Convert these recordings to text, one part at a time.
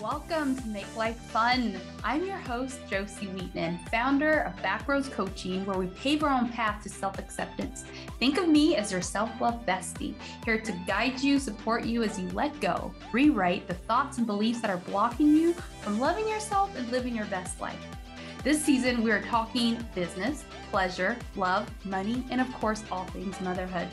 Welcome to Make Life Fun. I'm your host, Josie Wheatman, founder of Backroads Coaching, where we pave our own path to self acceptance. Think of me as your self love bestie, here to guide you, support you as you let go, rewrite the thoughts and beliefs that are blocking you from loving yourself and living your best life. This season, we are talking business, pleasure, love, money, and of course, all things motherhood.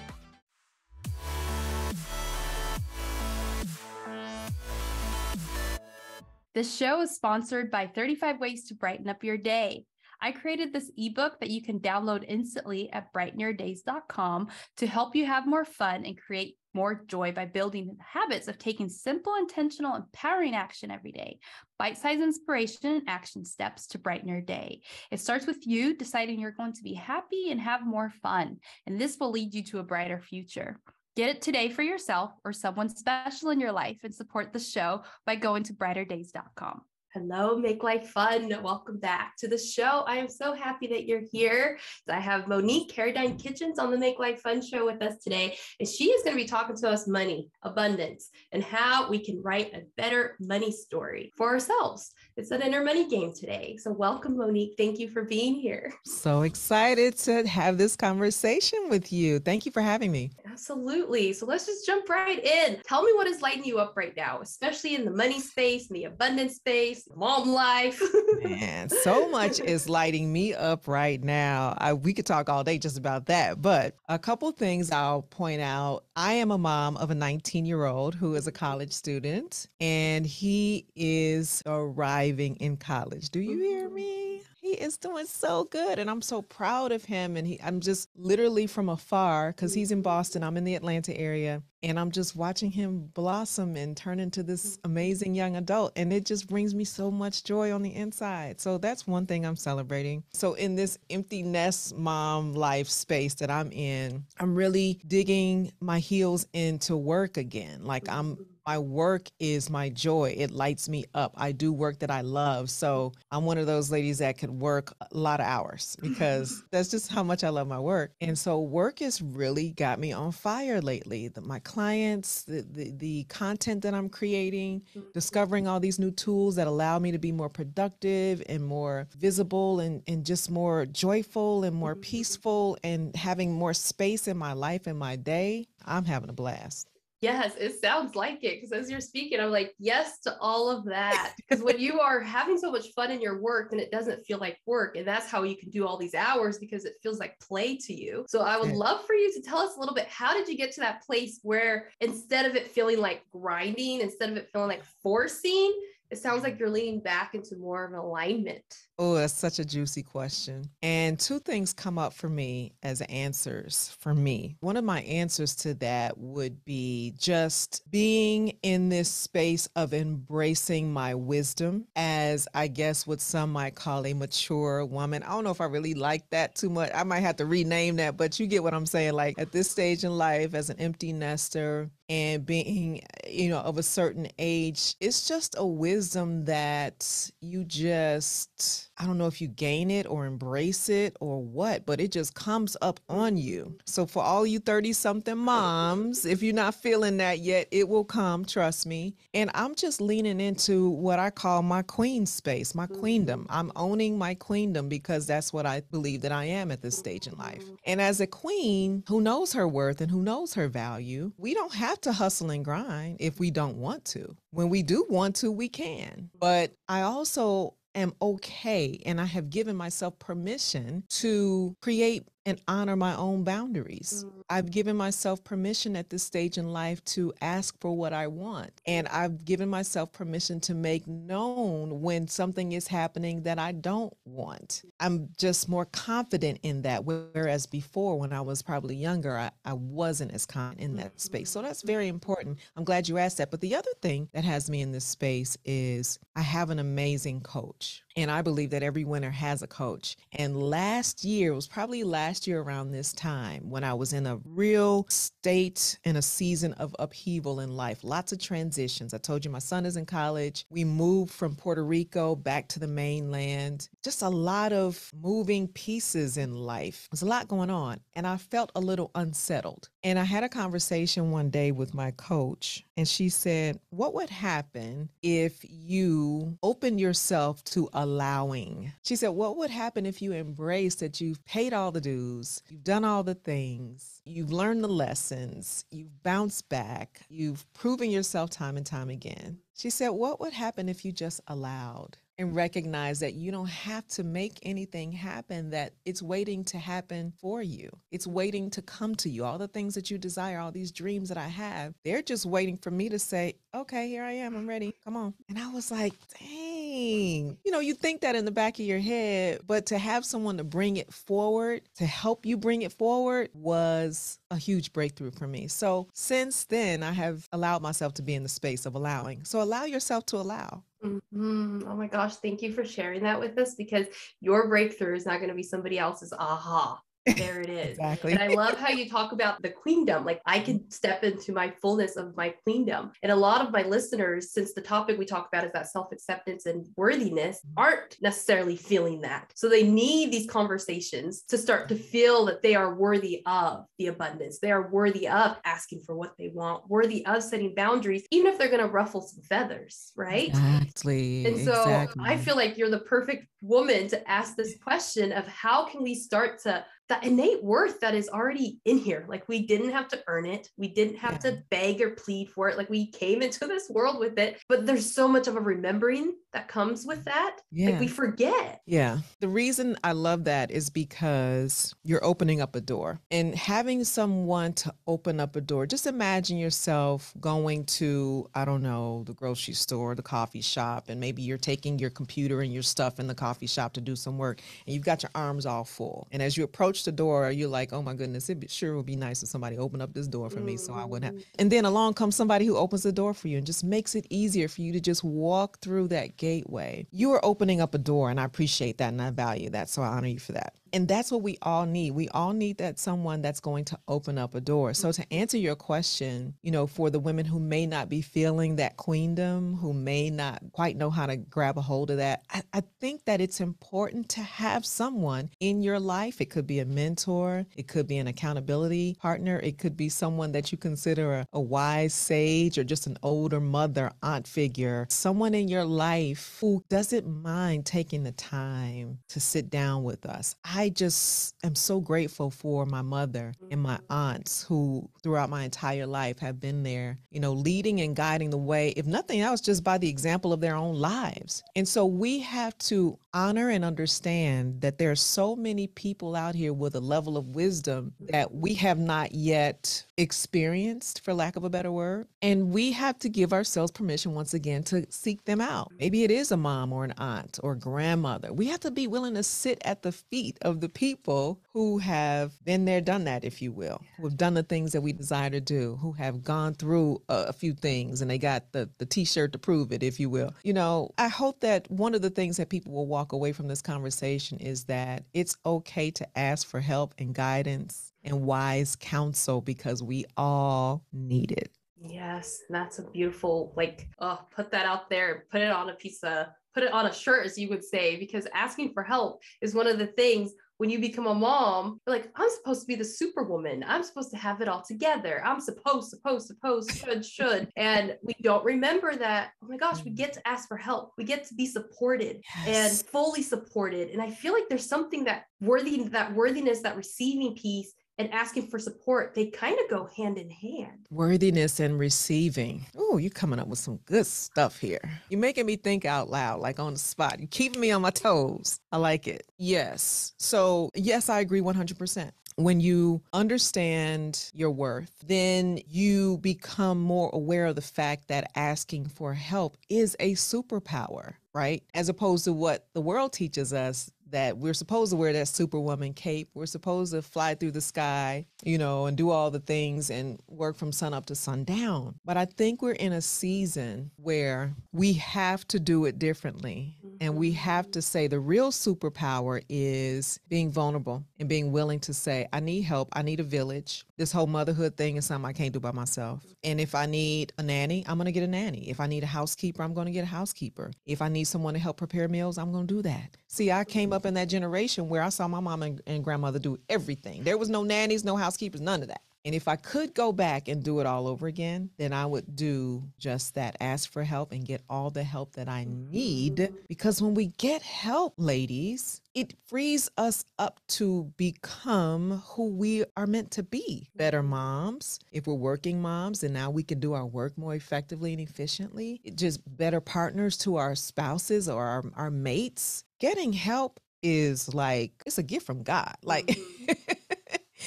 This show is sponsored by 35 Ways to Brighten Up Your Day. I created this ebook that you can download instantly at brightenyourdays.com to help you have more fun and create more joy by building the habits of taking simple, intentional, empowering action every day. Bite sized inspiration and action steps to brighten your day. It starts with you deciding you're going to be happy and have more fun, and this will lead you to a brighter future. Get it today for yourself or someone special in your life and support the show by going to brighterdays.com. Hello, Make Life Fun. Welcome back to the show. I am so happy that you're here. I have Monique Caradine Kitchens on the Make Life Fun show with us today, and she is going to be talking to us money, abundance, and how we can write a better money story for ourselves. It's an inner money game today. So, welcome, Monique. Thank you for being here. So excited to have this conversation with you. Thank you for having me. Absolutely. So, let's just jump right in. Tell me what is lighting you up right now, especially in the money space and the abundance space, mom life. Man, so much is lighting me up right now. I, we could talk all day just about that. But a couple things I'll point out. I am a mom of a 19 year old who is a college student, and he is arriving in college. Do you hear me? He is doing so good and I'm so proud of him and he I'm just literally from afar cuz he's in mm-hmm. Boston, I'm in the Atlanta area and I'm just watching him blossom and turn into this mm-hmm. amazing young adult and it just brings me so much joy on the inside. So that's one thing I'm celebrating. So in this empty nest mom life space that I'm in, I'm really digging my heels into work again. Like I'm mm-hmm. My work is my joy. It lights me up. I do work that I love. So I'm one of those ladies that could work a lot of hours because that's just how much I love my work. And so work has really got me on fire lately. The, my clients, the, the, the content that I'm creating, discovering all these new tools that allow me to be more productive and more visible and, and just more joyful and more mm-hmm. peaceful and having more space in my life and my day. I'm having a blast. Yes, it sounds like it. Because as you're speaking, I'm like, yes to all of that. Because when you are having so much fun in your work, then it doesn't feel like work. And that's how you can do all these hours because it feels like play to you. So I would love for you to tell us a little bit how did you get to that place where instead of it feeling like grinding, instead of it feeling like forcing, it sounds like you're leaning back into more of an alignment. Oh, that's such a juicy question. And two things come up for me as answers for me. One of my answers to that would be just being in this space of embracing my wisdom as I guess what some might call a mature woman. I don't know if I really like that too much. I might have to rename that, but you get what I'm saying. Like at this stage in life, as an empty nester, and being you know of a certain age it's just a wisdom that you just I don't know if you gain it or embrace it or what, but it just comes up on you. So, for all you 30 something moms, if you're not feeling that yet, it will come, trust me. And I'm just leaning into what I call my queen space, my queendom. Mm-hmm. I'm owning my queendom because that's what I believe that I am at this stage in life. And as a queen who knows her worth and who knows her value, we don't have to hustle and grind if we don't want to. When we do want to, we can. But I also am okay and I have given myself permission to create and honor my own boundaries. Mm-hmm. I've given myself permission at this stage in life to ask for what I want. And I've given myself permission to make known when something is happening that I don't want. I'm just more confident in that. Whereas before, when I was probably younger, I, I wasn't as confident in that space. So that's very important. I'm glad you asked that. But the other thing that has me in this space is I have an amazing coach. And I believe that every winner has a coach. And last year was probably last year around this time when I was in a real state and a season of upheaval in life, lots of transitions. I told you my son is in college. We moved from Puerto Rico back to the mainland. Just a lot of moving pieces in life. There's a lot going on. And I felt a little unsettled. And I had a conversation one day with my coach, and she said, What would happen if you open yourself to allowing? She said, What would happen if you embrace that you've paid all the dues, you've done all the things, you've learned the lessons, you've bounced back, you've proven yourself time and time again? She said, What would happen if you just allowed? And recognize that you don't have to make anything happen, that it's waiting to happen for you. It's waiting to come to you. All the things that you desire, all these dreams that I have, they're just waiting for me to say, okay, here I am. I'm ready. Come on. And I was like, dang. You know, you think that in the back of your head, but to have someone to bring it forward, to help you bring it forward, was a huge breakthrough for me. So since then, I have allowed myself to be in the space of allowing. So allow yourself to allow. Mm-hmm. Oh my gosh, thank you for sharing that with us because your breakthrough is not going to be somebody else's aha. There it is. exactly. And I love how you talk about the queendom. Like I can step into my fullness of my queendom. And a lot of my listeners, since the topic we talk about is that self acceptance and worthiness, mm-hmm. aren't necessarily feeling that. So they need these conversations to start to feel that they are worthy of the abundance. They are worthy of asking for what they want, worthy of setting boundaries, even if they're going to ruffle some feathers, right? Exactly. And so exactly. I feel like you're the perfect woman to ask this question of how can we start to that innate worth that is already in here. Like we didn't have to earn it. We didn't have yeah. to beg or plead for it. Like we came into this world with it. But there's so much of a remembering that comes with that. Yeah. Like we forget. Yeah. The reason I love that is because you're opening up a door and having someone to open up a door. Just imagine yourself going to, I don't know, the grocery store, the coffee shop, and maybe you're taking your computer and your stuff in the coffee shop to do some work and you've got your arms all full. And as you approach the door, you're like, oh my goodness, it sure would be nice if somebody opened up this door for me so I wouldn't have. Mm. And then along comes somebody who opens the door for you and just makes it easier for you to just walk through that gateway. You are opening up a door, and I appreciate that and I value that. So I honor you for that. And that's what we all need. We all need that someone that's going to open up a door. So to mm-hmm. answer your question, you know, for the women who may not be feeling that queendom, who may not quite know how to grab a hold of that, I, I think that it's important to have someone in your life. It could be a mentor, it could be an accountability partner, it could be someone that you consider a, a wise sage or just an older mother, aunt figure, someone in your life who doesn't mind taking the time to sit down with us. I I just am so grateful for my mother and my mm-hmm. aunts who throughout my entire life have been there, you know, leading and guiding the way, if nothing else, just by the example of their own lives. And so we have to honor and understand that there are so many people out here with a level of wisdom that we have not yet experienced, for lack of a better word. And we have to give ourselves permission once again to seek them out. Maybe it is a mom or an aunt or grandmother. We have to be willing to sit at the feet of the people who have been there, done that, if you will, who have done the things that we desire to do, who have gone through a, a few things and they got the, the t shirt to prove it, if you will. You know, I hope that one of the things that people will walk away from this conversation is that it's okay to ask for help and guidance and wise counsel because we all need it. Yes, that's a beautiful like oh put that out there, put it on a piece of put it on a shirt as you would say because asking for help is one of the things when you become a mom, you're like, I'm supposed to be the superwoman. I'm supposed to have it all together. I'm supposed, supposed, supposed, should, should. And we don't remember that, oh my gosh, we mm. get to ask for help. We get to be supported yes. and fully supported. And I feel like there's something that worthy, that worthiness, that receiving piece and asking for support, they kind of go hand in hand. Worthiness and receiving. Oh, you're coming up with some good stuff here. You're making me think out loud, like on the spot. You're keeping me on my toes. I like it. Yes. So, yes, I agree 100%. When you understand your worth, then you become more aware of the fact that asking for help is a superpower, right? As opposed to what the world teaches us that we're supposed to wear that superwoman cape. We're supposed to fly through the sky, you know, and do all the things and work from sun up to sundown. But I think we're in a season where we have to do it differently. Mm-hmm And we have to say the real superpower is being vulnerable and being willing to say, I need help. I need a village. This whole motherhood thing is something I can't do by myself. And if I need a nanny, I'm going to get a nanny. If I need a housekeeper, I'm going to get a housekeeper. If I need someone to help prepare meals, I'm going to do that. See, I came up in that generation where I saw my mom and, and grandmother do everything. There was no nannies, no housekeepers, none of that. And if I could go back and do it all over again, then I would do just that ask for help and get all the help that I need. Because when we get help, ladies, it frees us up to become who we are meant to be better moms. If we're working moms, and now we can do our work more effectively and efficiently, just better partners to our spouses or our, our mates. Getting help is like, it's a gift from God. Like, mm-hmm.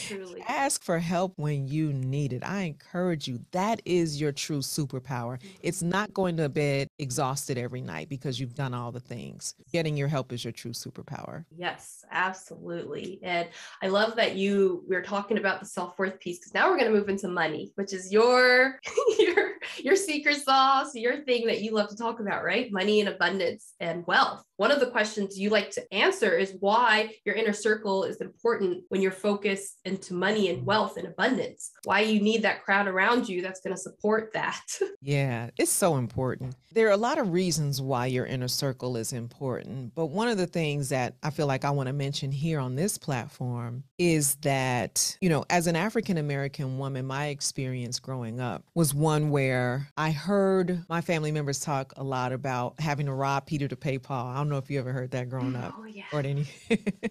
Truly. Ask for help when you need it. I encourage you. That is your true superpower. Mm-hmm. It's not going to bed exhausted every night because you've done all the things. Getting your help is your true superpower. Yes, absolutely. And I love that you we're talking about the self-worth piece because now we're going to move into money, which is your your your secret sauce, your thing that you love to talk about, right? Money and abundance and wealth. One of the questions you like to answer is why your inner circle is important when you're focused into money and wealth and abundance. Why you need that crowd around you that's going to support that. yeah, it's so important. There are a lot of reasons why your inner circle is important, but one of the things that I feel like I want to mention here on this platform is that, you know, as an African American woman, my experience growing up was one where I heard my family members talk a lot about having to rob Peter to pay Paul don't know if you ever heard that growing mm, up oh, yeah. or any.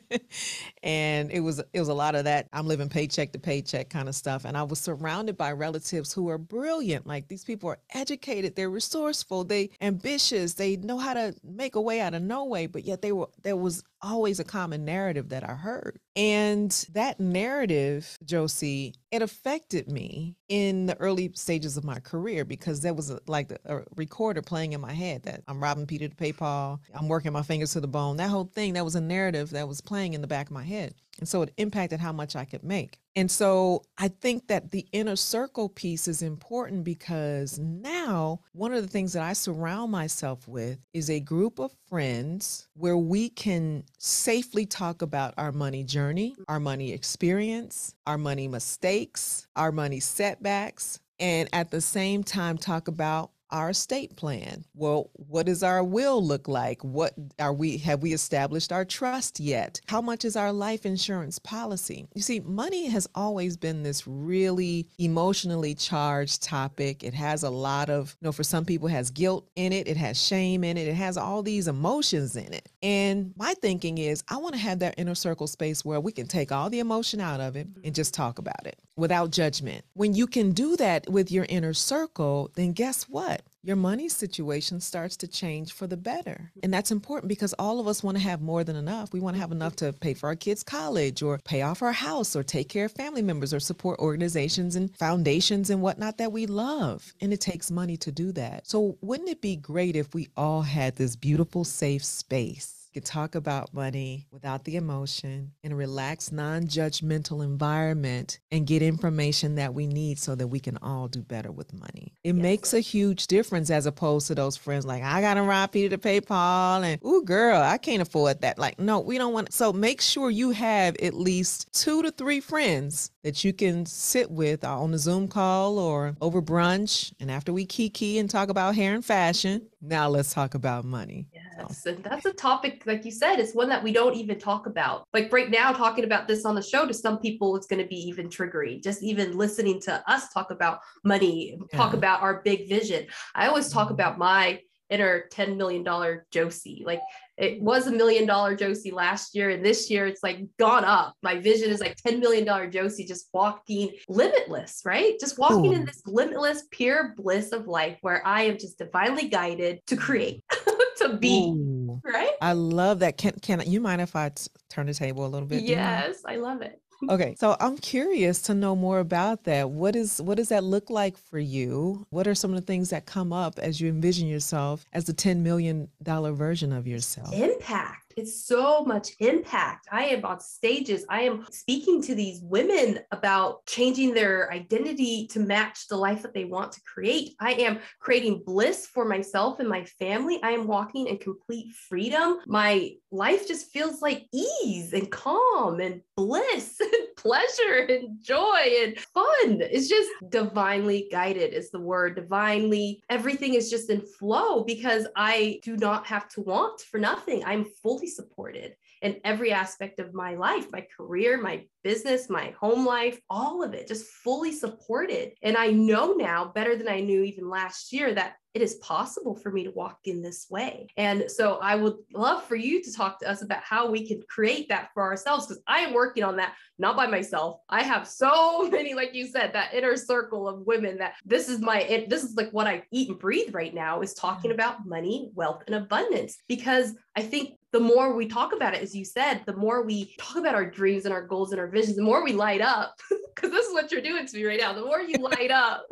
and it was it was a lot of that. I'm living paycheck to paycheck kind of stuff, and I was surrounded by relatives who are brilliant. Like these people are educated, they're resourceful, they ambitious, they know how to make a way out of no way. But yet they were there was always a common narrative that I heard. And that narrative, Josie, it affected me in the early stages of my career because there was a, like a recorder playing in my head that I'm robbing Peter to pay Paul, I'm working my fingers to the bone. That whole thing, that was a narrative that was playing in the back of my head. And so it impacted how much I could make. And so I think that the inner circle piece is important because now one of the things that I surround myself with is a group of friends where we can safely talk about our money journey, our money experience, our money mistakes, our money setbacks, and at the same time talk about our estate plan. Well, what does our will look like? What are we have we established our trust yet? How much is our life insurance policy? You see, money has always been this really emotionally charged topic. It has a lot of, you know, for some people has guilt in it, it has shame in it, it has all these emotions in it. And my thinking is I want to have that inner circle space where we can take all the emotion out of it and just talk about it without judgment. When you can do that with your inner circle, then guess what? Your money situation starts to change for the better. And that's important because all of us want to have more than enough. We want to have enough to pay for our kids' college or pay off our house or take care of family members or support organizations and foundations and whatnot that we love. And it takes money to do that. So, wouldn't it be great if we all had this beautiful, safe space? Could talk about money without the emotion in a relaxed, non judgmental environment and get information that we need so that we can all do better with money. It yes. makes a huge difference as opposed to those friends like, I got to rob Peter to pay Paul, and ooh, girl, I can't afford that. Like, no, we don't want. So make sure you have at least two to three friends that you can sit with on a Zoom call or over brunch. And after we kiki and talk about hair and fashion, now let's talk about money. So. and that's a topic, like you said, it's one that we don't even talk about. Like right now, talking about this on the show to some people, it's going to be even triggering. Just even listening to us talk about money, yeah. talk about our big vision. I always talk mm-hmm. about my inner $10 million Josie. Like it was a million dollar Josie last year, and this year it's like gone up. My vision is like $10 million Josie just walking limitless, right? Just walking Ooh. in this limitless, pure bliss of life where I am just divinely guided to create, to be. Ooh. Right. I love that. Can can you mind if I t- turn the table a little bit? Yes, I love it okay so i'm curious to know more about that what is what does that look like for you what are some of the things that come up as you envision yourself as the 10 million dollar version of yourself impact it's so much impact. I am on stages. I am speaking to these women about changing their identity to match the life that they want to create. I am creating bliss for myself and my family. I am walking in complete freedom. My life just feels like ease and calm and bliss and pleasure and joy and fun. It's just divinely guided, is the word. Divinely, everything is just in flow because I do not have to want for nothing. I'm fully supported in every aspect of my life, my career, my business, my home life, all of it, just fully supported. And I know now better than I knew even last year that it is possible for me to walk in this way. And so I would love for you to talk to us about how we can create that for ourselves because I am working on that not by myself. I have so many like you said that inner circle of women that this is my it, this is like what I eat and breathe right now is talking about money, wealth and abundance because I think the more we talk about it as you said, the more we talk about our dreams and our goals and our visions, the more we light up because this is what you're doing to me right now. The more you light up,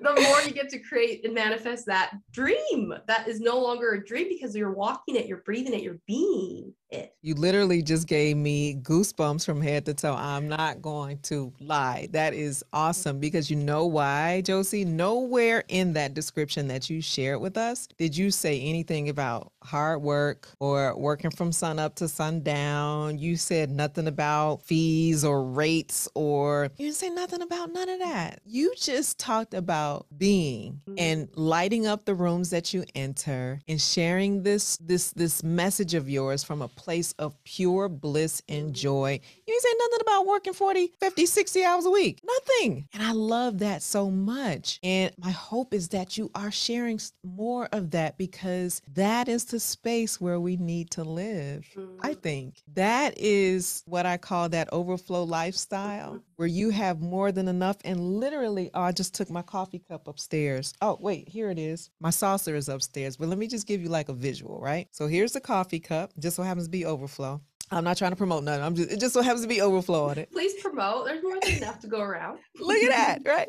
the more you get to create and manifest that dream that is no longer a dream because you're walking it, you're breathing it, you're being it. You literally just gave me goosebumps from head to toe. I'm not going to lie. That is awesome because you know why, Josie? Nowhere in that description that you shared with us did you say anything about hard work or working from sun up to sundown. You said nothing about fees or rates or you didn't say nothing about none of that. You just talked about being mm-hmm. and lighting up the rooms that you enter and sharing this this this message of yours from a place of pure bliss and joy. You ain't saying nothing about working 40, 50, 60 hours a week. Nothing. And I love that so much. And my hope is that you are sharing more of that because that is the space where we need to live. Mm-hmm. I think that is what I call that overflow lifestyle mm-hmm. Where you have more than enough. And literally, oh, I just took my coffee cup upstairs. Oh, wait, here it is. My saucer is upstairs. But let me just give you like a visual, right? So here's the coffee cup, just so happens to be overflow. I'm not trying to promote nothing. I'm just it just so happens to be overflow on it. Please promote. There's more than enough to go around. Look at that, right?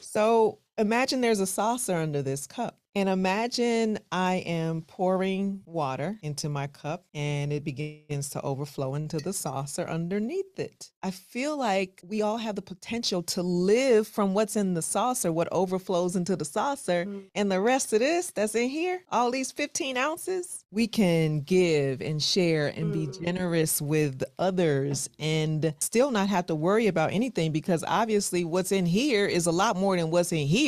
So imagine there's a saucer under this cup. And imagine I am pouring water into my cup and it begins to overflow into the saucer underneath it. I feel like we all have the potential to live from what's in the saucer, what overflows into the saucer, mm-hmm. and the rest of this that's in here, all these 15 ounces, we can give and share and mm-hmm. be mm. generous with others and still not have to worry about anything because obviously what's in here is a lot more than what's in here,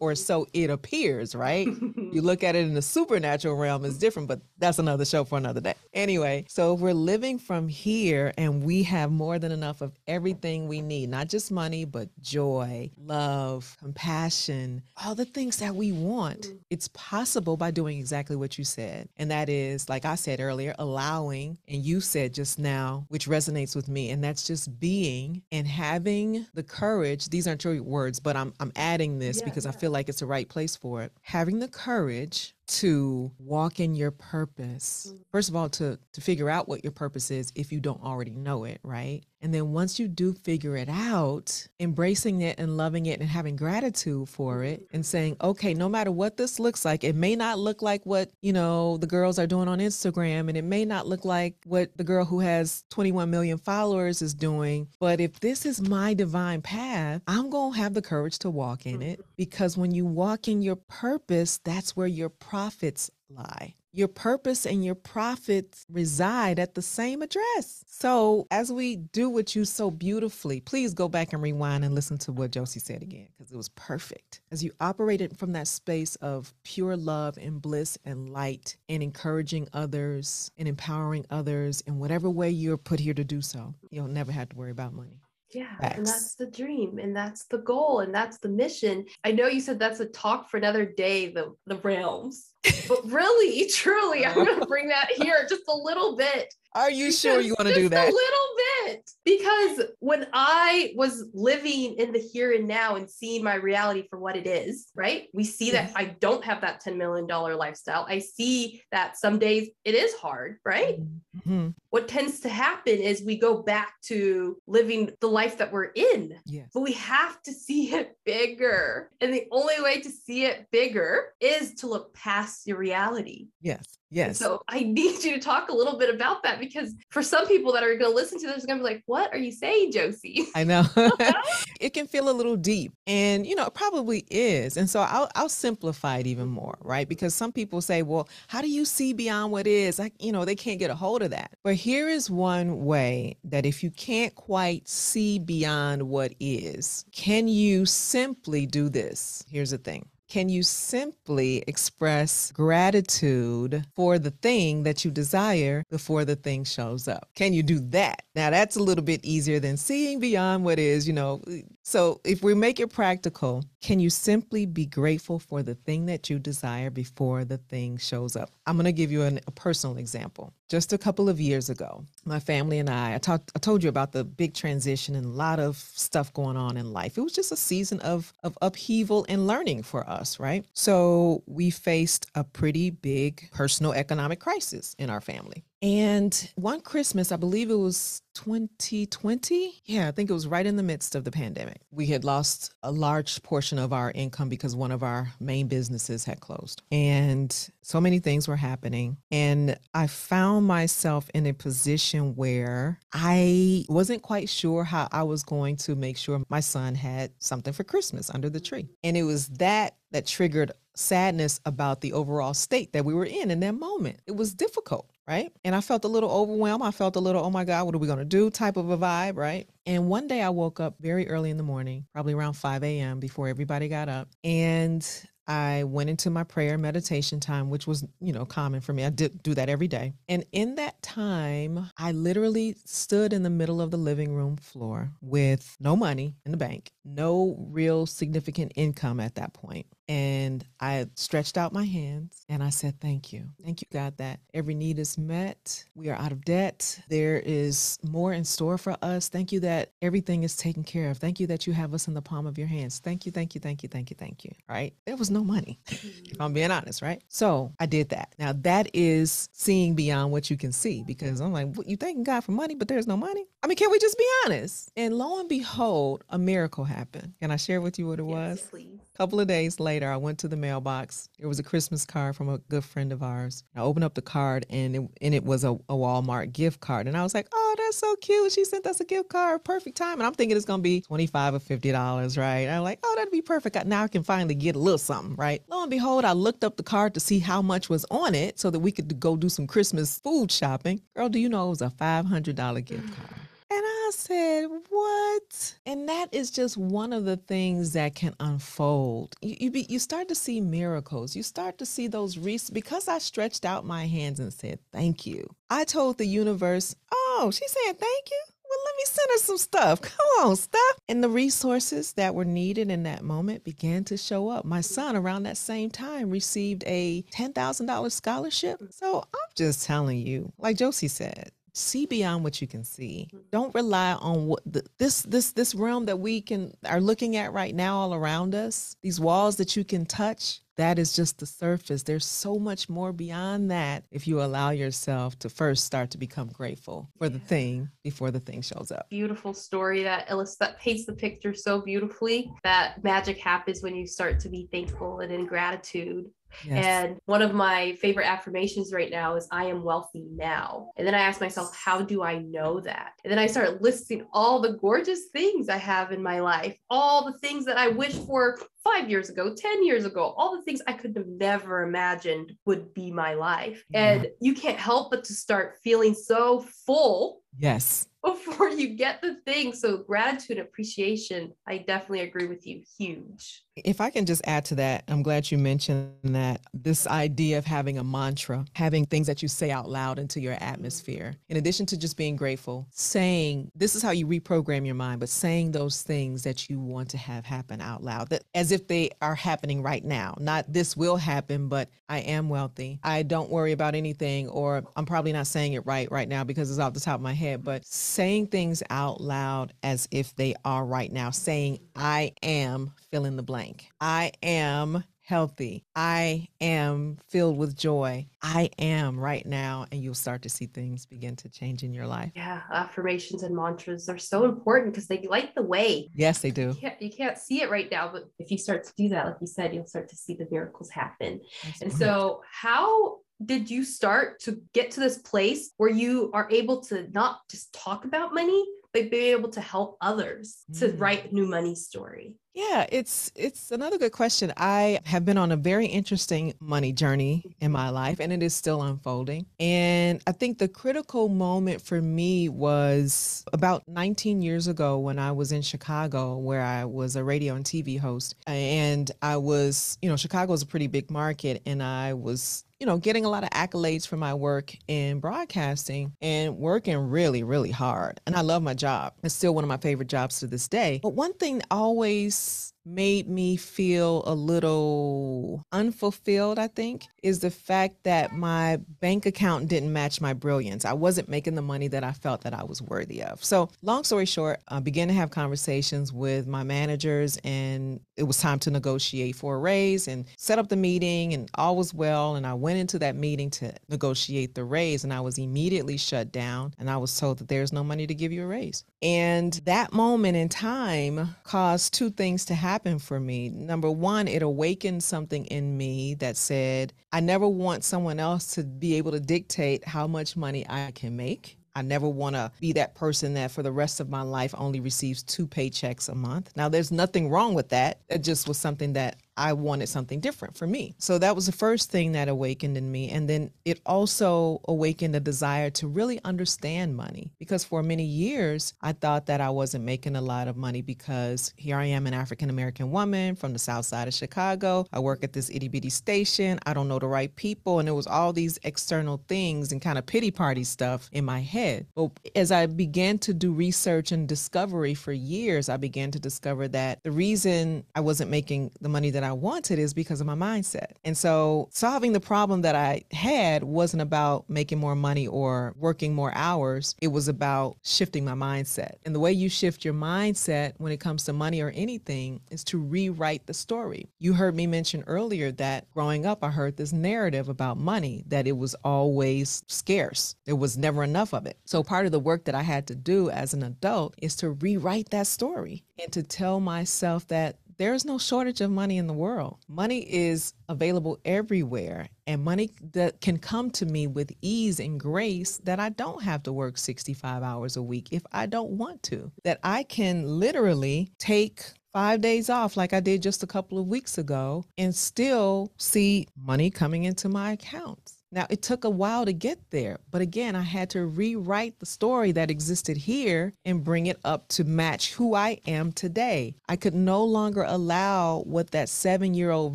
or so it appears, right? you look at it in the supernatural realm is different, but that's another show for another day. Anyway, so if we're living from here and we have more than enough of everything we need, not just money, but joy, love, compassion, all the things that we want, it's possible by doing exactly what you said. And that is, like I said earlier, allowing, and you said just now, which resonates with me, and that's just being and having the courage. These aren't your words, but I'm I'm adding this yeah, because yeah. I feel like it's the right place for it. Having the courage to walk in your purpose. Mm. First of all, to to figure out what your purpose is if you don't already know it, right? And then once you do figure it out, embracing it and loving it and having gratitude for it and saying, okay, no matter what this looks like, it may not look like what, you know, the girls are doing on Instagram and it may not look like what the girl who has 21 million followers is doing. But if this is my divine path, I'm going to have the courage to walk in it because when you walk in your purpose, that's where your profits lie. Your purpose and your profits reside at the same address. So, as we do what you so beautifully, please go back and rewind and listen to what Josie said again because it was perfect. As you operated from that space of pure love and bliss and light and encouraging others and empowering others in whatever way you're put here to do so, you'll never have to worry about money. Yeah, Facts. and that's the dream, and that's the goal, and that's the mission. I know you said that's a talk for another day, the the realms, but really, truly, I'm going to bring that here just a little bit are you sure you want to do that? A little bit. Because when I was living in the here and now and seeing my reality for what it is, right? We see that I don't have that $10 million lifestyle. I see that some days it is hard, right? Mm-hmm. What tends to happen is we go back to living the life that we're in. Yes. But we have to see it bigger. And the only way to see it bigger is to look past your reality. Yes. Yes. So I need you to talk a little bit about that because for some people that are going to listen to this, is going to be like, what are you saying, Josie? I know. it can feel a little deep and, you know, it probably is. And so I'll, I'll simplify it even more, right? Because some people say, well, how do you see beyond what is? Like, you know, they can't get a hold of that. But here is one way that if you can't quite see beyond what is, can you simply do this? Here's the thing can you simply express gratitude for the thing that you desire before the thing shows up? Can you do that? Now, that's a little bit easier than seeing beyond what is, you know. So, if we make it practical, can you simply be grateful for the thing that you desire before the thing shows up? I'm going to give you an, a personal example. Just a couple of years ago, my family and I, I talked, I told you about the big transition and a lot of stuff going on in life. It was just a season of of upheaval and learning for us, right? So we faced a pretty big personal economic crisis in our family. And one Christmas, I believe it was 2020. Yeah, I think it was right in the midst of the pandemic. We had lost a large portion of our income because one of our main businesses had closed. And so many things were happening. And I found myself in a position where I wasn't quite sure how I was going to make sure my son had something for Christmas under the tree. And it was that that triggered sadness about the overall state that we were in in that moment. It was difficult right? And I felt a little overwhelmed. I felt a little, oh my God, what are we going to do type of a vibe, right? And one day I woke up very early in the morning, probably around 5 a.m. before everybody got up. And I went into my prayer meditation time, which was, you know, common for me. I did do that every day. And in that time, I literally stood in the middle of the living room floor with no money in the bank, no real significant income at that point. And I stretched out my hands and I said, Thank you. Thank you, God, that every need is met. We are out of debt. There is more in store for us. Thank you that everything is taken care of. Thank you that you have us in the palm of your hands. Thank you, thank you, thank you, thank you, thank you. Right? There was no money, if I'm being honest, right? So I did that. Now, that is seeing beyond what you can see because I'm like, you thanking God for money, but there's no money? I mean, can we just be honest? And lo and behold, a miracle happened. Can I share with you what it Yes, was? please. couple of days later, I went to the mailbox. It was a Christmas card from a good friend of ours. I opened up the card and it, and it was a, a Walmart gift card. And I was like, oh, that's so cute. She sent us a gift card. Perfect time. And I'm thinking it's going to be 25 or $50, right? I'm like, oh, that'd be perfect. Now I can finally get a little something, right? Lo and behold, I looked up the card to see how much was on it so that we could go do some Christmas food shopping. Girl, do you know it was a $500 gift card? And I said, What? And that is just one of the things that can unfold. You, you, be, you start to see miracles. You start to see those res- because I stretched out my hands and said, Thank you. I told the universe, Oh, she's saying thank you. Well, let me send her some stuff. Come on, stuff. And the resources that were needed in that moment began to show up. My son, around that same time, received a $10,000 scholarship. So I'm just telling you, like Josie said, see beyond what you can see. Mm-hmm. Don't rely on what the, this this this realm that we can are looking at right now all around us these walls that you can touch that is just the surface. There's so much more beyond that if you allow yourself to first start to become grateful for the thing before the thing shows up. Beautiful story that illustrates that paints the picture so beautifully. That magic happens when you start to be thankful and in gratitude. Yes And one of my favorite affirmations right now is I am wealthy now. And then I ask myself, how do I know that? And then I start listing all the gorgeous things I have in my life, all the things that I wish for five years ago, 10 years ago, all the things I could have never imagined would be my life. Yeah. And you can't help but to start feeling so full yes before you get the thing. So gratitude, and appreciation, I definitely agree with you. Huge. If I can just add to that, I'm glad you mentioned that this idea of having a mantra, having things that you say out loud into your atmosphere, in addition to just being grateful, saying this is how you reprogram your mind, but saying those things that you want to have happen out loud, that as if they are happening right now. Not this will happen, but I am wealthy. I don't worry about anything, or I'm probably not saying it right right now because it's off the top of my head, but saying things out loud as if they are right now, saying, I am fill in the blank. I am healthy. I am filled with joy. I am right now. And you'll start to see things begin to change in your life. Yeah, affirmations and mantras are so important because they light the way. Yes, they do. You can't, you can't see it right now, but if you start to do that, like you said, you'll start to see the miracles happen. And so, how did you start to get to this place where you are able to not just talk about money, but be able to help others to Mm. write new money story? Yeah, it's it's another good question. I have been on a very interesting money journey in mm-hmm. my life and it is still unfolding. And I think the critical moment for me was about 19 years ago when I was in Chicago where I was a radio and TV host and I was, you know, Chicago is a pretty big market and I was you know, getting a lot of accolades for my work in broadcasting and working really, really hard. And I love my job. It's still one of my favorite jobs to this day. But one thing always made me feel a little unfulfilled, I think, is the fact that my bank account didn't match my brilliance. I wasn't making the money that I felt that I was worthy of. So, long story short, I began to have conversations with my managers, and it was time to negotiate for a raise and set up the meeting, and all was well. And I went into that meeting to negotiate the raise, and I was immediately shut down, and I was told that there's no money to give you a raise. And that moment in time caused two things to happen for me. Number one, it awakened something in me that said, I never want someone else to be able to dictate how much money I can make. I never want to be that person that for the rest of my life only receives two paychecks a month. Now, there's nothing wrong with that. It just was something that I wanted something different for me. So that was the first thing that awakened in me. And then it also awakened a desire to really understand money because for many years, I thought that I wasn't making a lot of money because here I am, an African American woman from the south side of Chicago. I work at this itty bitty station. I don't know the right people. And it was all these external things and kind of pity party stuff in my head. But as I began to do research and discovery for years, I began to discover that the reason I wasn't making the money that I wanted is because of my mindset. And so solving the problem that I had wasn't about making more money or working more hours. It was about shifting my mindset. And the way you shift your mindset when it comes to money or anything is to rewrite the story. You heard me mention earlier that growing up, I heard this narrative about money that it was always scarce. There was never enough of it. So part of the work that I had to do as an adult is to rewrite that story and to tell myself that there is no shortage of money in the world. Money is available everywhere, and money that can come to me with ease and grace that I don't have to work 65 hours a week if I don't want to. That I can literally take five days off like I did just a couple of weeks ago and still see money coming into my accounts. Now, it took a while to get there, but again, I had to rewrite the story that existed here and bring it up to match who I am today. I could no longer allow what that seven year old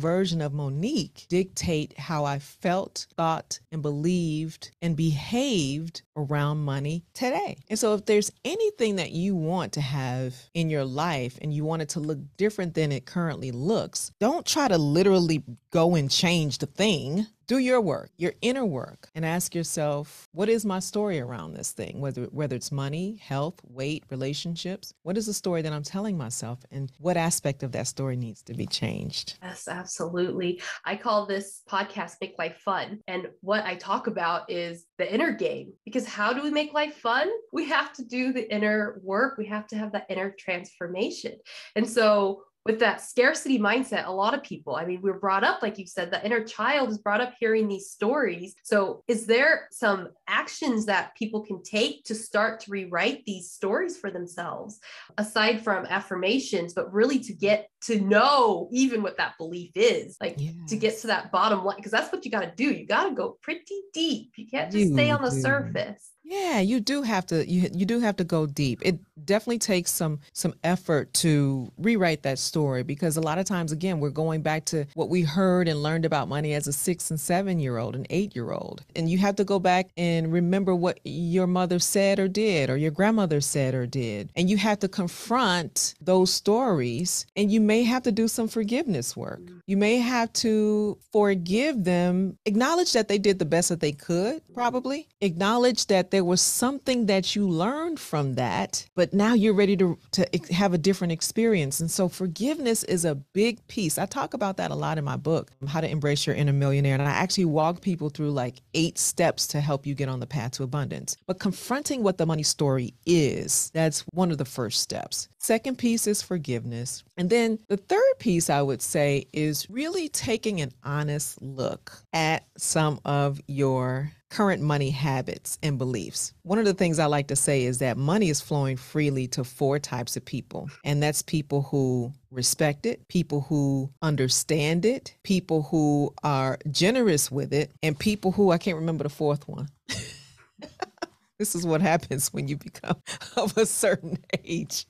version of Monique dictate how I felt, thought, and believed and behaved around money today. And so, if there's anything that you want to have in your life and you want it to look different than it currently looks, don't try to literally go and change the thing do your work your inner work and ask yourself what is my story around this thing whether whether it's money health weight relationships what is the story that i'm telling myself and what aspect of that story needs to be changed Yes, absolutely. I call this podcast Make Life Fun. And what I talk about is the inner game. Because how do we make life fun? We have to do the inner work, we have to have that inner transformation. And so, with that scarcity mindset, a lot of people, I mean, we're brought up, like you said, the inner child is brought up hearing these stories. So, is there some actions that people can take to start to rewrite these stories for themselves, aside from affirmations, but really to get to know even what that belief is, like to get to that bottom line? Because that's what you got to do. You got to go pretty deep. You can't just stay on the do. surface. Yeah, you do have to you you do have to go deep. It definitely takes some some effort to rewrite that story because a lot of times again we're going back to what we heard and learned about money as a 6 and 7 year old and 8 year old. And you have to go back and remember what your mother said or did or your grandmother said or did. And you have to confront those stories and you may have to do some forgiveness work. Mm-hmm. You may have to forgive them, acknowledge that they did the best that they could, mm-hmm. probably. Acknowledge that there was something that you learned from that, but now you're ready to, to have a different experience. And so forgiveness is a big piece. I talk about that a lot in my book, How to Embrace Your Inner Millionaire. And I actually walk people through like eight steps to help you get on the path to abundance. But confronting what the money story is, that's one of the first steps. Second piece is forgiveness. And then the third piece I would say is really taking an honest look at some of your current money habits and beliefs. One of the things I like to say is that money is flowing freely to four types of people, and that's people who respect it, people who understand it, people who are generous with it, and people who I can't remember the fourth one. This is what happens when you become of a certain age.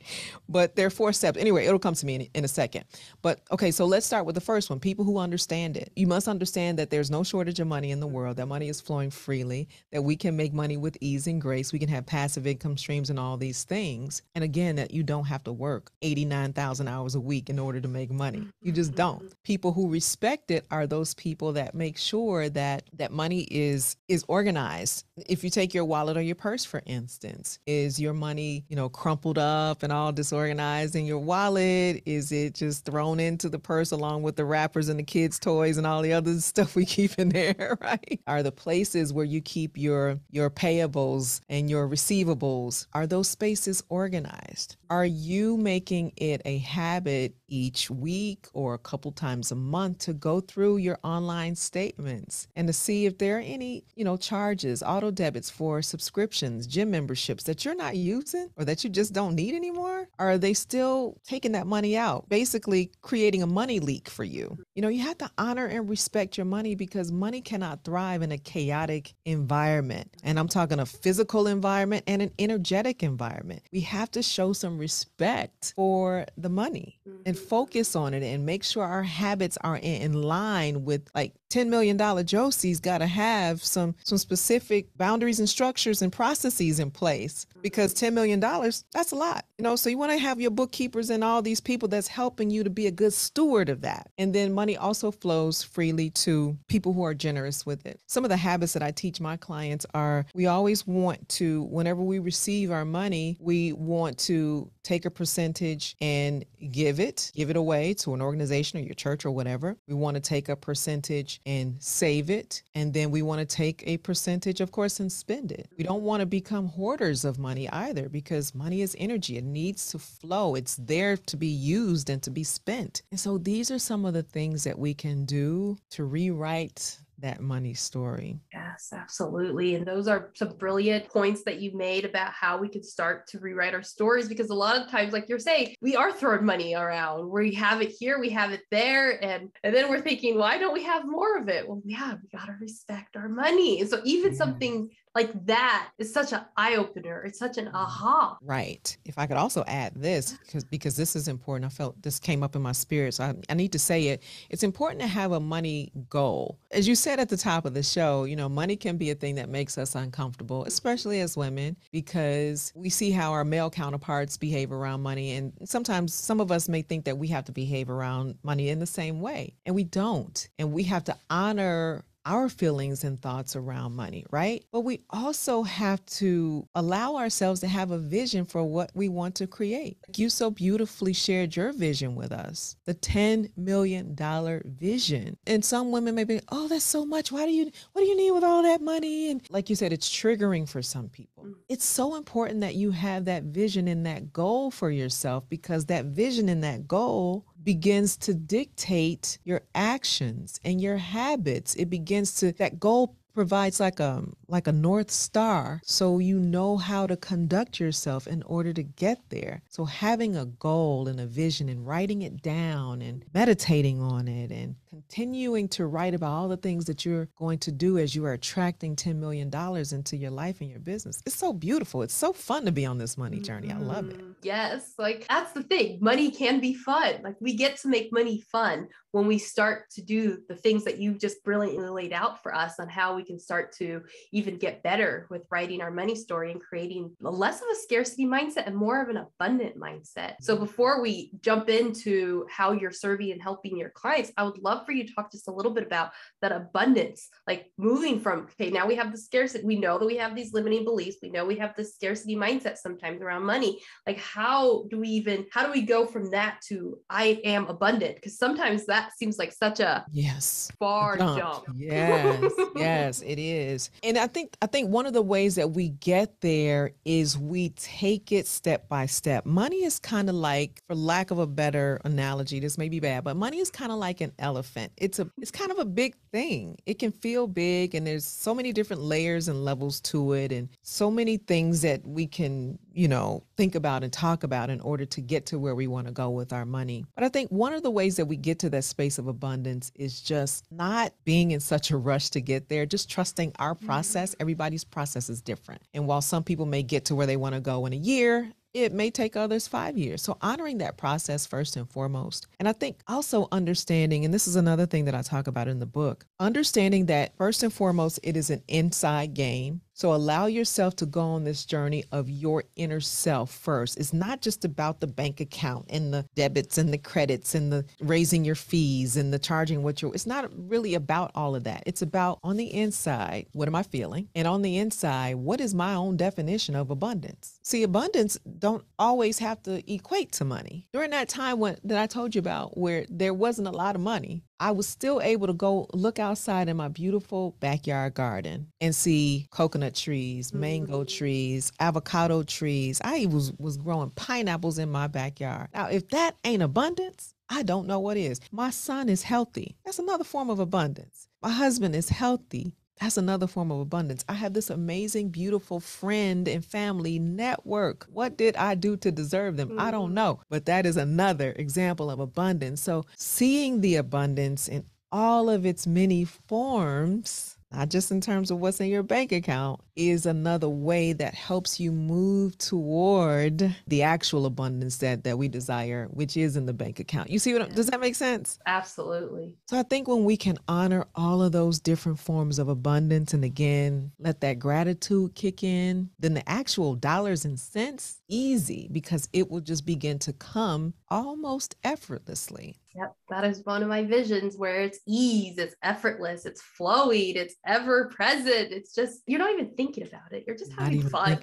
But there are four steps. Anyway, it'll come to me in, in, a second. But okay, so let's start with the first one people who understand it. You must understand that there's no shortage of money in the world, that money is flowing freely, that we can make money with ease and grace. We can have passive income streams and all these things. And again, that you don't have to work 89,000 hours a week in order to make money. You just don't. People who respect it are those people that make sure that that money is is organized. If you take your wallet or your purse, for instance? Is your money, you know, crumpled up and all disorganized in your wallet? Is it just thrown into the purse along with the wrappers and the kids' toys and all the other stuff we keep in there, right? Are the places where you keep your your payables and your receivables, are those spaces organized? Are you making it a habit each week or a couple times a month to go through your online statements and to see if there are any, you know, charges, auto debits for subscriptions, gym memberships that you're not using or that you just don't need anymore? Or are they still taking that money out, basically creating a money leak for you? You know, you have to honor and respect your money because money cannot thrive in a chaotic environment. And I'm talking a physical environment and an energetic environment. We have to show some respect for the money and and focus on it and make sure our habits are in line with like $10 million Josie's got to have some some specific boundaries and structures and processes in place because $10 million that's a lot you know so you want to have your bookkeepers and all these people that's helping you to be a good steward of that and then money also flows freely to people who are generous with it some of the habits that i teach my clients are we always want to whenever we receive our money we want to take a percentage and give it give it away to an organization or your church or whatever we want to take a percentage and save it. And then we want to take a percentage, of course, and spend it. We don't want to become hoarders of money either because money is energy. It needs to flow, it's there to be used and to be spent. And so these are some of the things that we can do to rewrite that money story. Yes, absolutely. And those are some brilliant points that you made about how we could start to rewrite our stories because a lot of times, like you're saying, we are throwing money around. We have it here, we have it there, and and then we're thinking, why don't we have more of it? Well, yeah, we gotta respect our money. so even yeah. something like that is such an eye opener. It's such an mm-hmm. aha. Right. If I could also add this, because because this is important. I felt this came up in my spirit, so I, I need to say it. It's important to have a money goal. As you said at the top of the show, you know, money can be a thing that makes us uncomfortable, especially as women, because we see how our male counterparts behave around money, and sometimes some of us may think that we have to behave around money in the same way, and we don't. And we have to honor our feelings and thoughts around money, right? But we also have to allow ourselves to have a vision for what we want to create. You so beautifully shared your vision with us, the $10 million vision. And some women may be, oh, that's so much. Why do you, what do you need with all that money? And like you said, it's triggering for some people. Mm. It's so important that you have that vision and that goal for yourself because that vision and that goal begins to dictate your actions and your habits. It begins to, that goal provides like a like a north star. So you know how to conduct yourself in order to get there. So having a goal and a vision and writing it down and meditating on it and continuing to write about all the things that you're going to do as you are attracting 10 million dollars into your life and your business. It's so beautiful. It's so fun to be on this money journey. I love it. Mm-hmm. yes like that's the thing. Money can be fun. Like we get to make money fun when we start to do the things that you've just brilliantly laid out for us on how we can start to even get better with writing our money story and creating less of a scarcity mindset and more of an abundant mindset. So mm-hmm. before we jump into how you're serving and helping your clients, I would love for you to talk just a little bit about that abundance, like moving from, okay, now we have the scarcity. We know that we have these limiting beliefs. We know we have this scarcity mindset sometimes around money. Like, how do we even how do we go from that to I am abundant? Because sometimes that seems like such a yes far jump. jump. Yes, yes, it is. And I think I think one of the ways that we get there is we take it step by step. Money is kind of like, for lack of a better analogy, this may be bad, but money is kind of like an elephant. It's a it's kind of a big thing. It can feel big and there's so many different layers and levels to it and so many things that we can, you know, think about and talk about in order to get to where we want to go with our money. But I think one of the ways that we get to that space of abundance is just not being in such a rush to get there, just trusting our process. Mm-hmm. Everybody's process is different. And while some people may get to where they want to go in a year, it may take others five years. So honoring that process first and foremost. And I think also understanding, and this is another thing that I talk about in the book, understanding that first and foremost, it is an inside game. So allow yourself to go on this journey of your inner self first. It's not just about the bank account and the debits and the credits and the raising your fees and the charging what you're it's not really about all of that. It's about on the inside, what am I feeling? And on the inside, what is my own definition of abundance? See, abundance don't always have to equate to money. During that time when that I told you about where there wasn't a lot of money, I was still able to go look outside in my beautiful backyard garden and see coconut trees, mango mm-hmm. trees, avocado trees. I was was growing pineapples in my backyard. Now, if that ain't abundance, I don't know what is. My son is healthy. That's another form of abundance. My husband is healthy. That's another form of abundance. I have this amazing, beautiful friend and family network. What did I do to deserve them? Mm-hmm. I don't mm-hmm. know. But that is another example of abundance. So, seeing the abundance in all of its many forms not just in terms of what's in your bank account, is another way that helps you move toward the actual abundance that that we desire, which is in the bank account. You see what does that make sense? Absolutely. So I think when we can honor all of those different forms of abundance and again, let that gratitude kick in, then the actual dollars and cents easy because it will just begin to come almost effortlessly. Yep, that is one of my visions where it's ease, it's effortless, it's flowing, it's ever present. It's just you're not even thinking about it. You're just not having fun.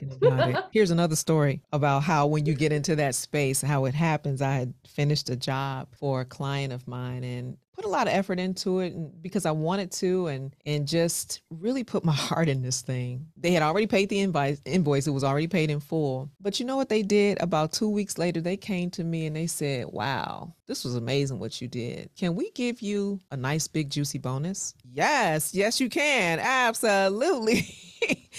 Here's another story about how when you get into that space, how it happens. I had finished a job for a client of mine and put a lot of effort into it because I wanted to and and just really put my heart in this thing. They had already paid the invoice invoice, it was already paid in full. But you know what they did? About 2 weeks later they came to me and they said, "Wow, this was amazing what you did. Can we give you a nice big juicy bonus?" Yes, yes you can. Absolutely.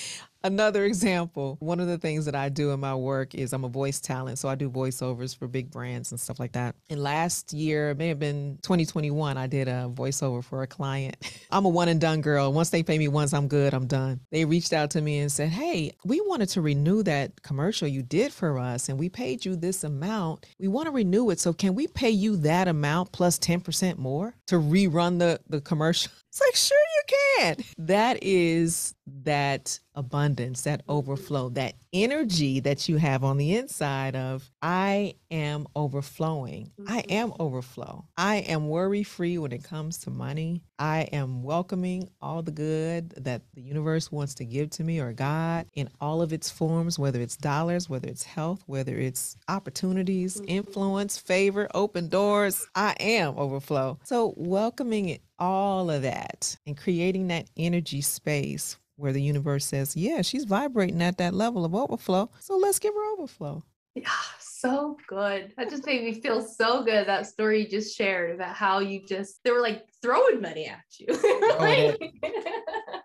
Another example, one of the things that I do in my work is I'm a voice talent. So I do voiceovers for big brands and stuff like that. And last year, it may have been 2021, I did a voiceover for a client. I'm a one and done girl. Once they pay me once, I'm good, I'm done. They reached out to me and said, Hey, we wanted to renew that commercial you did for us and we paid you this amount. We want to renew it. So can we pay you that amount plus 10% more to rerun the, the commercial? It's like, sure you can. That is that abundance, that overflow, that energy that you have on the inside of, I am overflowing. I mm-hmm. am overflow. I am worry free when it comes to money. I am welcoming all the good that the universe wants to give to me or God in all of its forms, whether it's dollars, whether it's health, whether it's opportunities, mm-hmm. influence, favor, open doors. I am overflow. So welcoming it all of that and creating that energy space where the universe says, yeah, she's vibrating at that level of overflow. So let's give her overflow. Yeah, so good. That just made me feel so good. That story you just shared about how you just, they were like throwing money at you. Oh, like,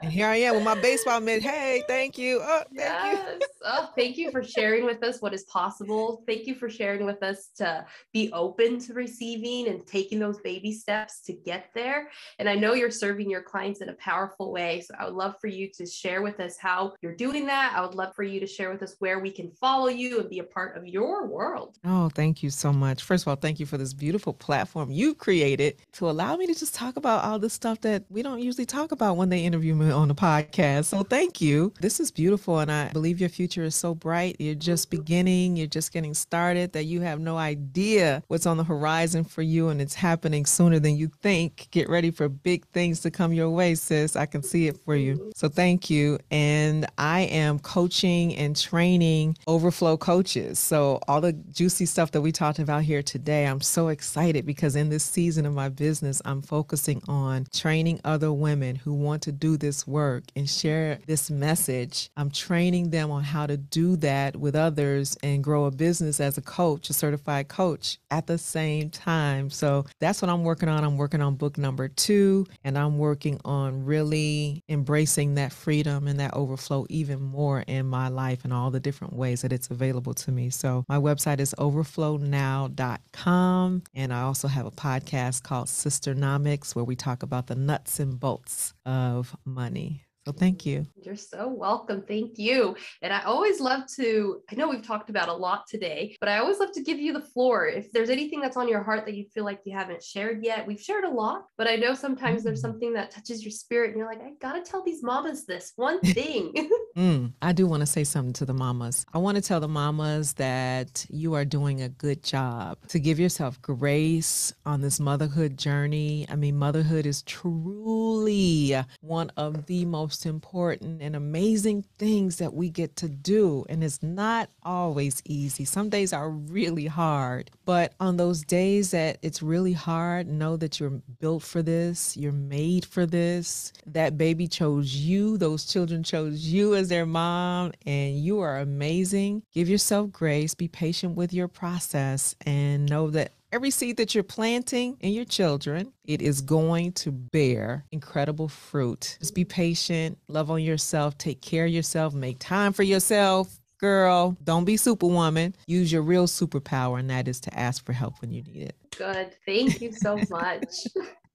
and here I am with my baseball mitt. Hey, thank you. Oh, thank yes. you. oh, thank you for sharing with us what is possible. Thank you for sharing with us to be open to receiving and taking those baby steps to get there. And I know you're serving your clients in a powerful way. So I would love for you to share with us how you're doing that. I would love for you to share with us where we can follow you and be a part of your world. Oh, thank you so much. First of all, thank you for this beautiful platform you created to allow me to just talk about all the stuff that we don't usually talk about when they interview me on the podcast. So thank you. This is beautiful. And I believe your future is so bright. You're just beginning, you're just getting started, that you have no idea what's on the horizon for you. And it's happening sooner than you think. Get ready for big things to come your way, sis. I can see it for you. So thank you. And I am coaching and training overflow coaches. So all the juicy stuff that we talked about here today, I'm so excited because in this season of my business, I'm focusing on training other women who want to do this work and share this message. I'm training them on how to do that with others and grow a business as a coach, a certified coach at the same time. So that's what I'm working on. I'm working on book number two, and I'm working on really embracing that freedom and that overflow even more in my life and all the different ways that it's available to me. So my website is overflownow.com. And I also have a podcast called Sisternomics where we talk about the nuts and bolts of money. So thank you. You're so welcome. Thank you. And I always love to, I know we've talked about a lot today, but I always love to give you the floor. If there's anything that's on your heart that you feel like you haven't shared yet, we've shared a lot, but I know sometimes there's mm-hmm. something that touches your spirit and you're like, I got to tell these mamas this one thing. mm, I do want to say something to the mamas. I want to tell the mamas that you are doing a good job to give yourself grace on this motherhood journey. I mean, motherhood is truly one of the most most important and amazing things that we get to do. And it's not always easy. Some days are really hard. But on those days that it's really hard, know that you're built for this, you're made for this. That baby chose you, those children chose you as their mom, and you are amazing. Give yourself grace, be patient with your process, and know that Every seed that you're planting in your children, it is going to bear incredible fruit. Just be patient, love on yourself, take care of yourself, make time for yourself. Girl, don't be superwoman. Use your real superpower, and that is to ask for help when you need it. Good. Thank you so much.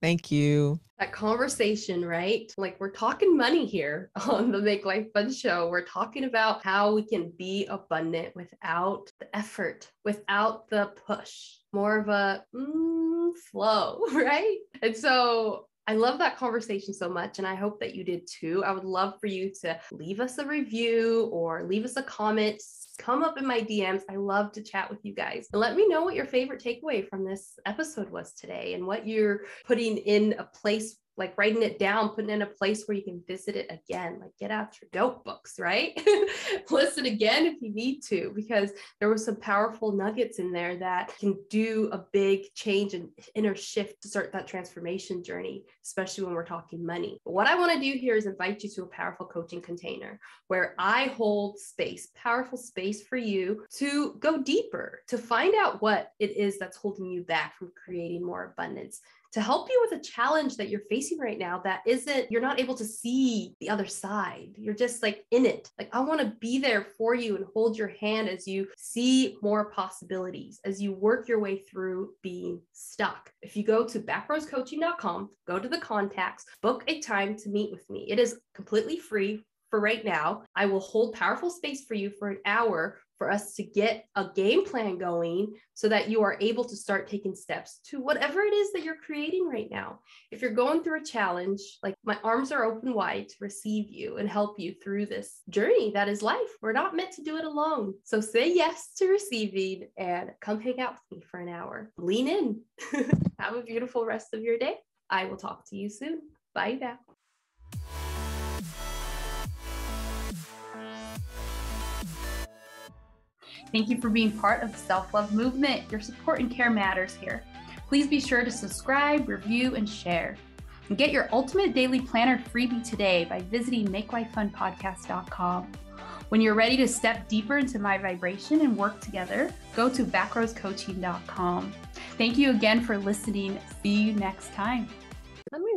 Thank you. That conversation, right? Like we're talking money here on the Make Life Fun show. We're talking about how we can be abundant without the effort, without the push, more of a mm, flow, right? And so I love that conversation so much, and I hope that you did too. I would love for you to leave us a review or leave us a comment. Come up in my DMs. I love to chat with you guys. Let me know what your favorite takeaway from this episode was today and what you're putting in a place like writing it down, putting it in a place where you can visit it again, like get out your notebooks, right? Listen again if you need to, because there were some powerful nuggets in there that can do a big change and inner shift to start that transformation journey, especially when we're talking money. But what I want to do here is invite you to a powerful coaching container where I hold space, powerful space for you to go deeper, to find out what it is that's holding you back from creating more abundance to help you with a challenge that you're facing right now that isn't, you're not able to see the other side. You're just like in it. Like, I want to be there for you and hold your hand as you see more possibilities, as you work your way through being stuck. If you go to backroadscoaching.com, go to the contacts, book a time to meet with me. It is completely free for right now. I will hold powerful space for you for an hour for us to get a game plan going so that you are able to start taking steps to whatever it is that you're creating right now. If you're going through a challenge, like my arms are open wide to receive you and help you through this journey that is life. We're not meant to do it alone. So say yes to receiving and come hang out with me for an hour. Lean in. Have a beautiful rest of your day. I will talk to you soon. Bye now. Thank you for being part of the self love movement. Your support and care matters here. Please be sure to subscribe, review, and share. And get your ultimate daily planner freebie today by visiting makelifefunpodcast.com. When you're ready to step deeper into my vibration and work together, go to backroadscoaching.com. Thank you again for listening. See you next time.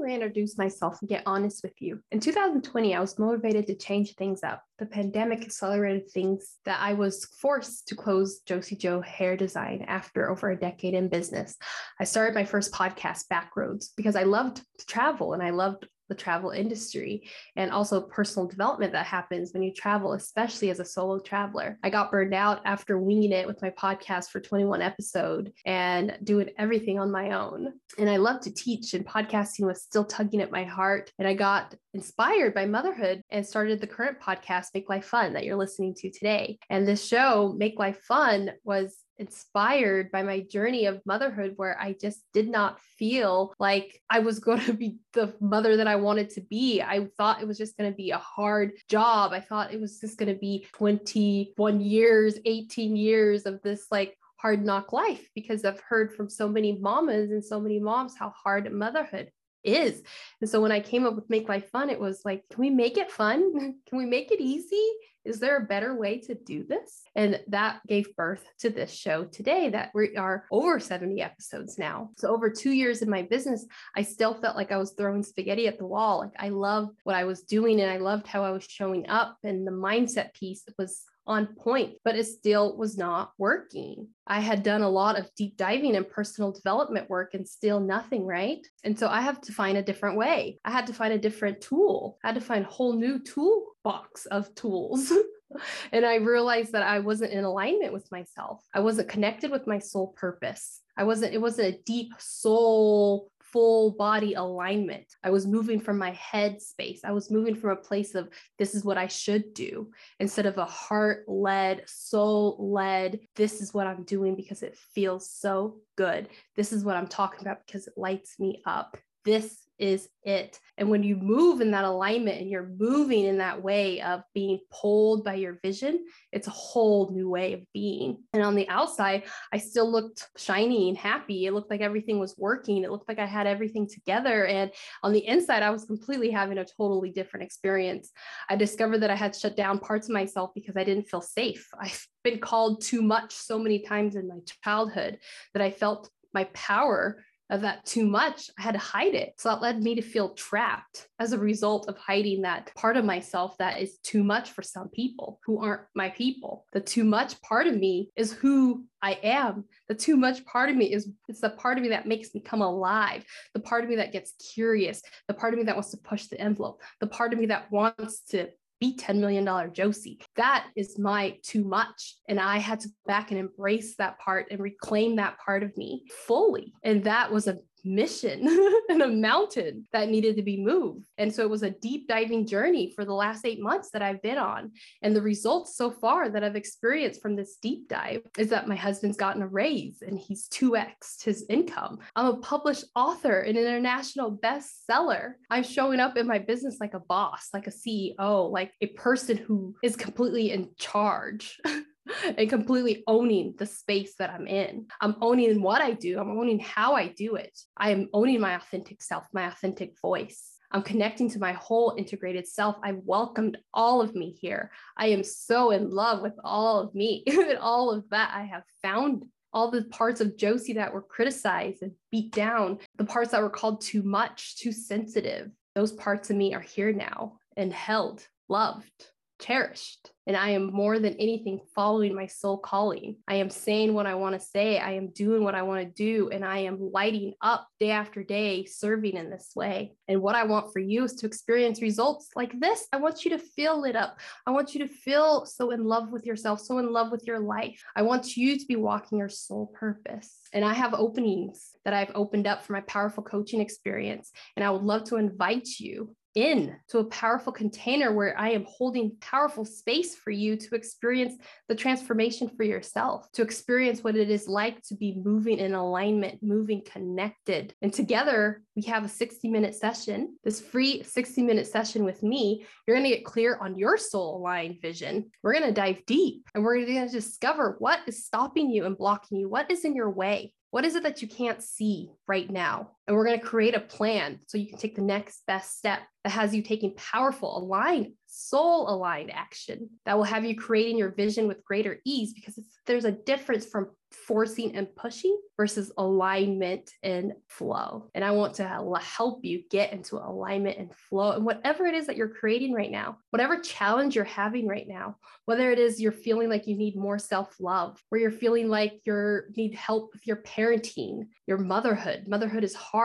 Reintroduce myself and get honest with you. In 2020, I was motivated to change things up. The pandemic accelerated things that I was forced to close Josie Joe Hair Design after over a decade in business. I started my first podcast, Backroads, because I loved to travel and I loved the travel industry and also personal development that happens when you travel, especially as a solo traveler. I got burned out after winging it with my podcast for 21 episode and doing everything on my own. And I love to teach, and podcasting was still tugging at my heart. And I got inspired by motherhood and started the current podcast, Make Life Fun, that you're listening to today. And this show, Make Life Fun, was inspired by my journey of motherhood where I just did not feel like I was going to be the mother that I wanted to be. I thought it was just going to be a hard job. I thought it was just going to be 21 years, 18 years of this like hard knock life because I've heard from so many mamas and so many moms how hard motherhood is. And so when I came up with Make Life Fun, it was like, can we make it fun? can we make it easy? Is there a better way to do this? And that gave birth to this show today that we are over 70 episodes now. So over two years in my business, I still felt like I was throwing spaghetti at the wall. Like I loved what I was doing and I loved how I was showing up. And the mindset piece was on point, but it still was not working. I had done a lot of deep diving and personal development work and still nothing, right? And so I have to find a different way. I had to find a different tool. I had to find a whole new toolbox of tools. and I realized that I wasn't in alignment with myself. I wasn't connected with my soul purpose. I wasn't, it wasn't a deep soul full body alignment. I was moving from my head space. I was moving from a place of this is what I should do instead of a heart led, soul led, this is what I'm doing because it feels so good. This is what I'm talking about because it lights me up. This is it. And when you move in that alignment and you're moving in that way of being pulled by your vision, it's a whole new way of being. And on the outside, I still looked shiny and happy. It looked like everything was working. It looked like I had everything together. And on the inside, I was completely having a totally different experience. I discovered that I had shut down parts of myself because I didn't feel safe. I've been called too much so many times in my childhood that I felt my power of that too much, I had to hide it. So that led me to feel trapped as a result of hiding that part of myself that is too much for some people who aren't my people. The too much part of me is who I am. The too much part of me is it's the part of me that makes me come alive. The part of me that gets curious, the part of me that wants to push the envelope, the part of me that wants to be $10 million Josie. That is my too much. And I had to go back and embrace that part and reclaim that part of me fully. And that was a mission and a mountain that needed to be moved. And so it was a deep diving journey for the last eight months that I've been on. And the results so far that I've experienced from this deep dive is that my husband's gotten a raise and he's 2x his income. I'm a published author, an international bestseller. I'm showing up in my business like a boss, like a CEO, like a person who is completely in charge. and completely owning the space that I'm in. I'm owning what I do, I'm owning how I do it. I am owning my authentic self, my authentic voice. I'm connecting to my whole integrated self. I welcomed all of me here. I am so in love with all of me and all of that I have found. All the parts of Josie that were criticized and beat down, the parts that were called too much, too sensitive, those parts of me are here now and held, loved, cherished. And I am more than anything following my soul calling. I am saying what I want to say. I am doing what I want to do. And I am lighting up day after day, serving in this way. And what I want for you is to experience results like this. I want you to feel lit up. I want you to feel so in love with yourself, so in love with your life. I want you to be walking your soul purpose. And I have openings that I've opened up for my powerful coaching experience. And I would love to invite you in to a powerful container where I am holding powerful space for you to experience the transformation for yourself, to experience what it is like to be moving in alignment, moving connected. And together, we have a 60 minute session, this free 60 minute session with me. You're going to get clear on your soul aligned vision. We're going to dive deep and we're going to discover what is stopping you and blocking you, what is in your way. What is it that you can't see right now? And we're going to create a plan so you can take the next best step that has you taking powerful, aligned, soul aligned action that will have you creating your vision with greater ease because there's a difference from forcing and pushing versus alignment and flow. And I want to help you get into alignment and flow and whatever it is that you're creating right now, whatever challenge you're having right now, whether it is you're feeling like you need more self-love, or you're feeling like you need help with your parenting, your motherhood. Motherhood is hard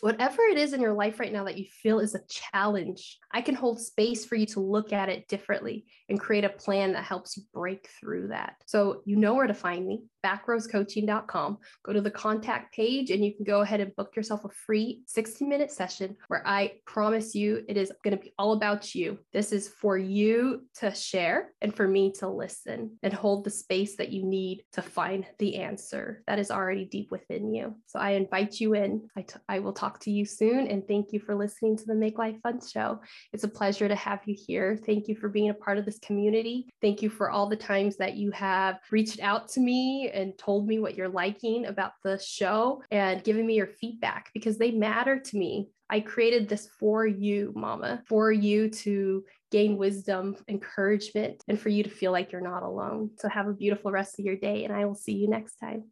whatever it is in your life right now that you feel is a challenge, I can hold space for you to look at it differently and create a plan that helps you break through that. So you know where to find me backroadscoaching.com. Go to the contact page and you can go ahead and book yourself a free 60 minute session where I promise you it is going to be all about you. This is for you to share and for me to listen and hold the space that you need to find the answer that is already deep within you. So I invite you in. I, t- I will talk to you soon and thank you for listening to the Make Life Fun show. It's a pleasure to have you here. Thank you for being a part of this community. Thank you for all the times that you have reached out to and told me what you're liking about the show and giving me your feedback because they matter to me. I created this for you, mama, for you to gain wisdom, encouragement, and for you to feel like you're not alone. So have a beautiful rest of your day, and I will see you next time.